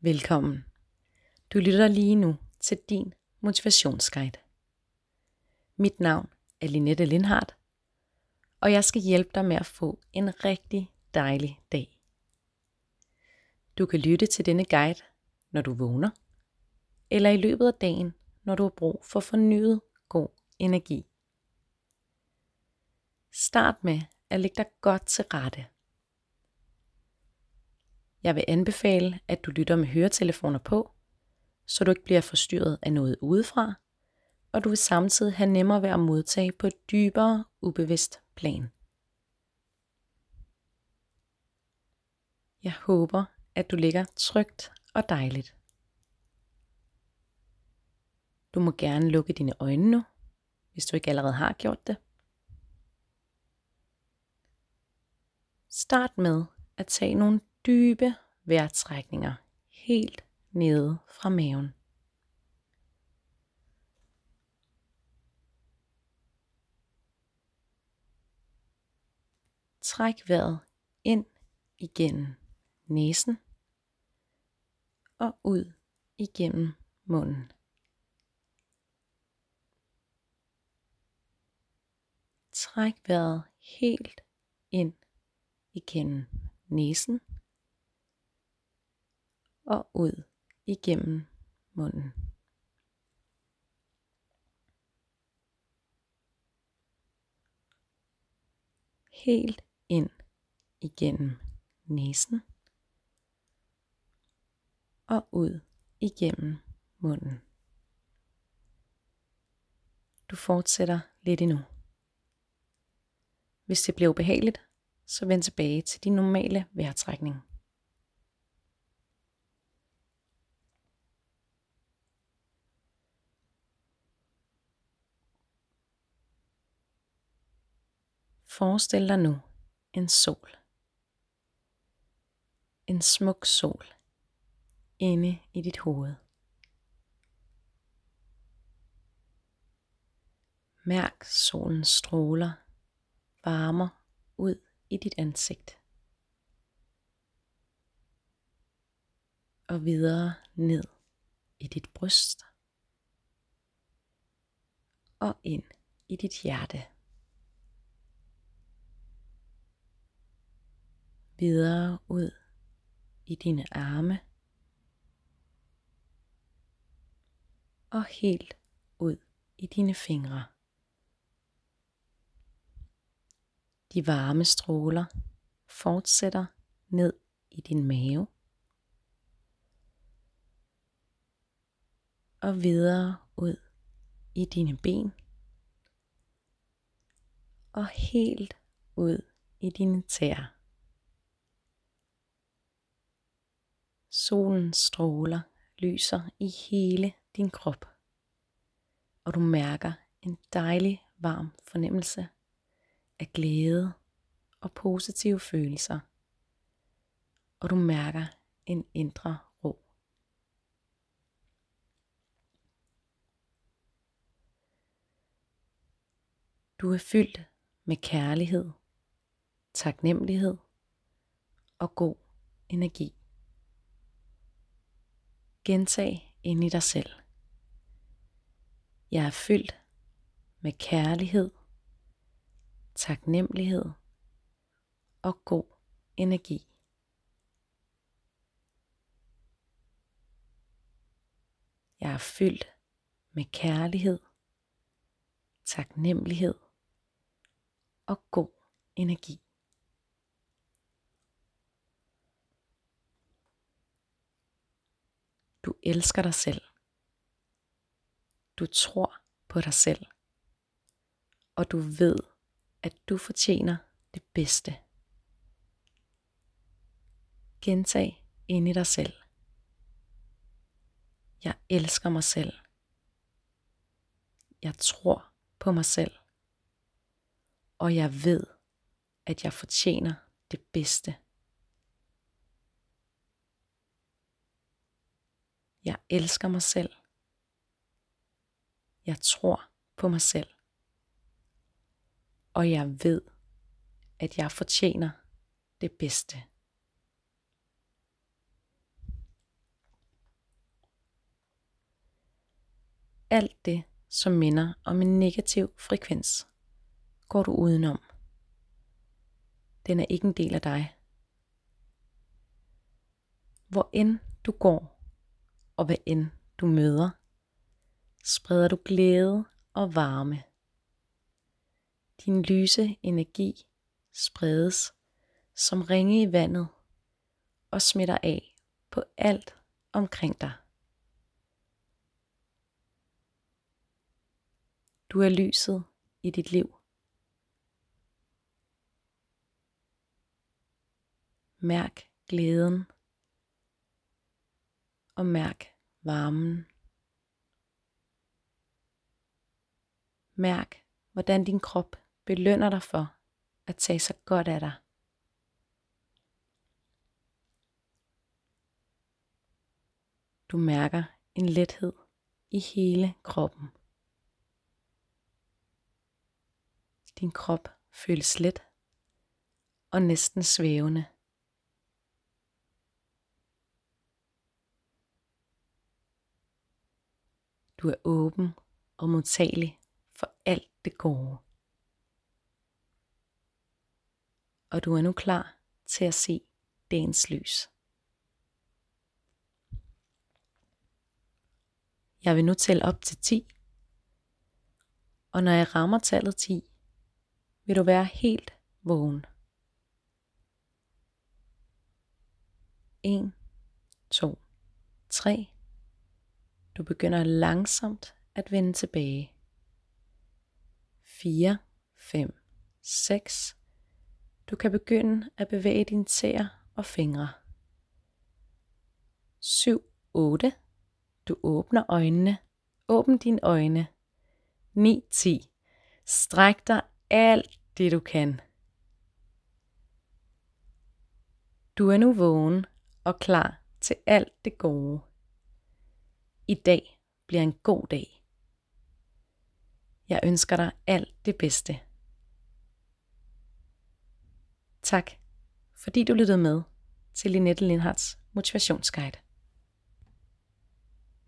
Velkommen. Du lytter lige nu til din motivationsguide. Mit navn er Linette Lindhardt, og jeg skal hjælpe dig med at få en rigtig dejlig dag. Du kan lytte til denne guide, når du vågner, eller i løbet af dagen, når du har brug for fornyet god energi. Start med at lægge dig godt til rette. Jeg vil anbefale, at du lytter med høretelefoner på, så du ikke bliver forstyrret af noget udefra, og du vil samtidig have nemmere ved at modtage på et dybere, ubevidst plan. Jeg håber, at du ligger trygt og dejligt. Du må gerne lukke dine øjne nu, hvis du ikke allerede har gjort det. Start med at tage nogle dybe vejrtrækninger helt nede fra maven. Træk vejret ind igennem næsen og ud igennem munden. Træk vejret helt ind igennem næsen og ud igennem munden. Helt ind igennem næsen og ud igennem munden. Du fortsætter lidt endnu. Hvis det bliver ubehageligt, så vend tilbage til din normale vejrtrækning. Forestil dig nu en sol. En smuk sol inde i dit hoved. Mærk solens stråler varmer ud i dit ansigt. Og videre ned i dit bryst. Og ind i dit hjerte. Videre ud i dine arme. Og helt ud i dine fingre. De varme stråler fortsætter ned i din mave og videre ud i dine ben og helt ud i dine tæer. Solens stråler lyser i hele din krop, og du mærker en dejlig varm fornemmelse af glæde og positive følelser, og du mærker en indre ro. Du er fyldt med kærlighed, taknemmelighed og god energi. Gentag ind i dig selv. Jeg er fyldt med kærlighed, taknemmelighed og god energi. Jeg er fyldt med kærlighed, taknemmelighed og god energi. Du elsker dig selv. Du tror på dig selv. Og du ved, at du fortjener det bedste. Gentag ind i dig selv. Jeg elsker mig selv. Jeg tror på mig selv. Og jeg ved, at jeg fortjener det bedste. Jeg elsker mig selv. Jeg tror på mig selv. Og jeg ved, at jeg fortjener det bedste. Alt det, som minder om en negativ frekvens, går du udenom. Den er ikke en del af dig. Hvor end du går, og hvad end du møder, spreder du glæde og varme. Din lyse energi spredes som ringe i vandet og smitter af på alt omkring dig. Du er lyset i dit liv. Mærk glæden og mærk varmen. Mærk, hvordan din krop belønner dig for at tage sig godt af dig. Du mærker en lethed i hele kroppen. Din krop føles let og næsten svævende. Du er åben og modtagelig for alt det gode. Og du er nu klar til at se dagens lys. Jeg vil nu tælle op til 10. Og når jeg rammer tallet 10, vil du være helt vågen. 1, 2, 3. Du begynder langsomt at vende tilbage. 4, 5, 6. Du kan begynde at bevæge dine tæer og fingre. 7, 8. Du åbner øjnene. Åbn dine øjne. 9, 10. Stræk dig alt det du kan. Du er nu vågen og klar til alt det gode. I dag bliver en god dag. Jeg ønsker dig alt det bedste. Tak, fordi du lyttede med til Linette Lindhards motivationsguide.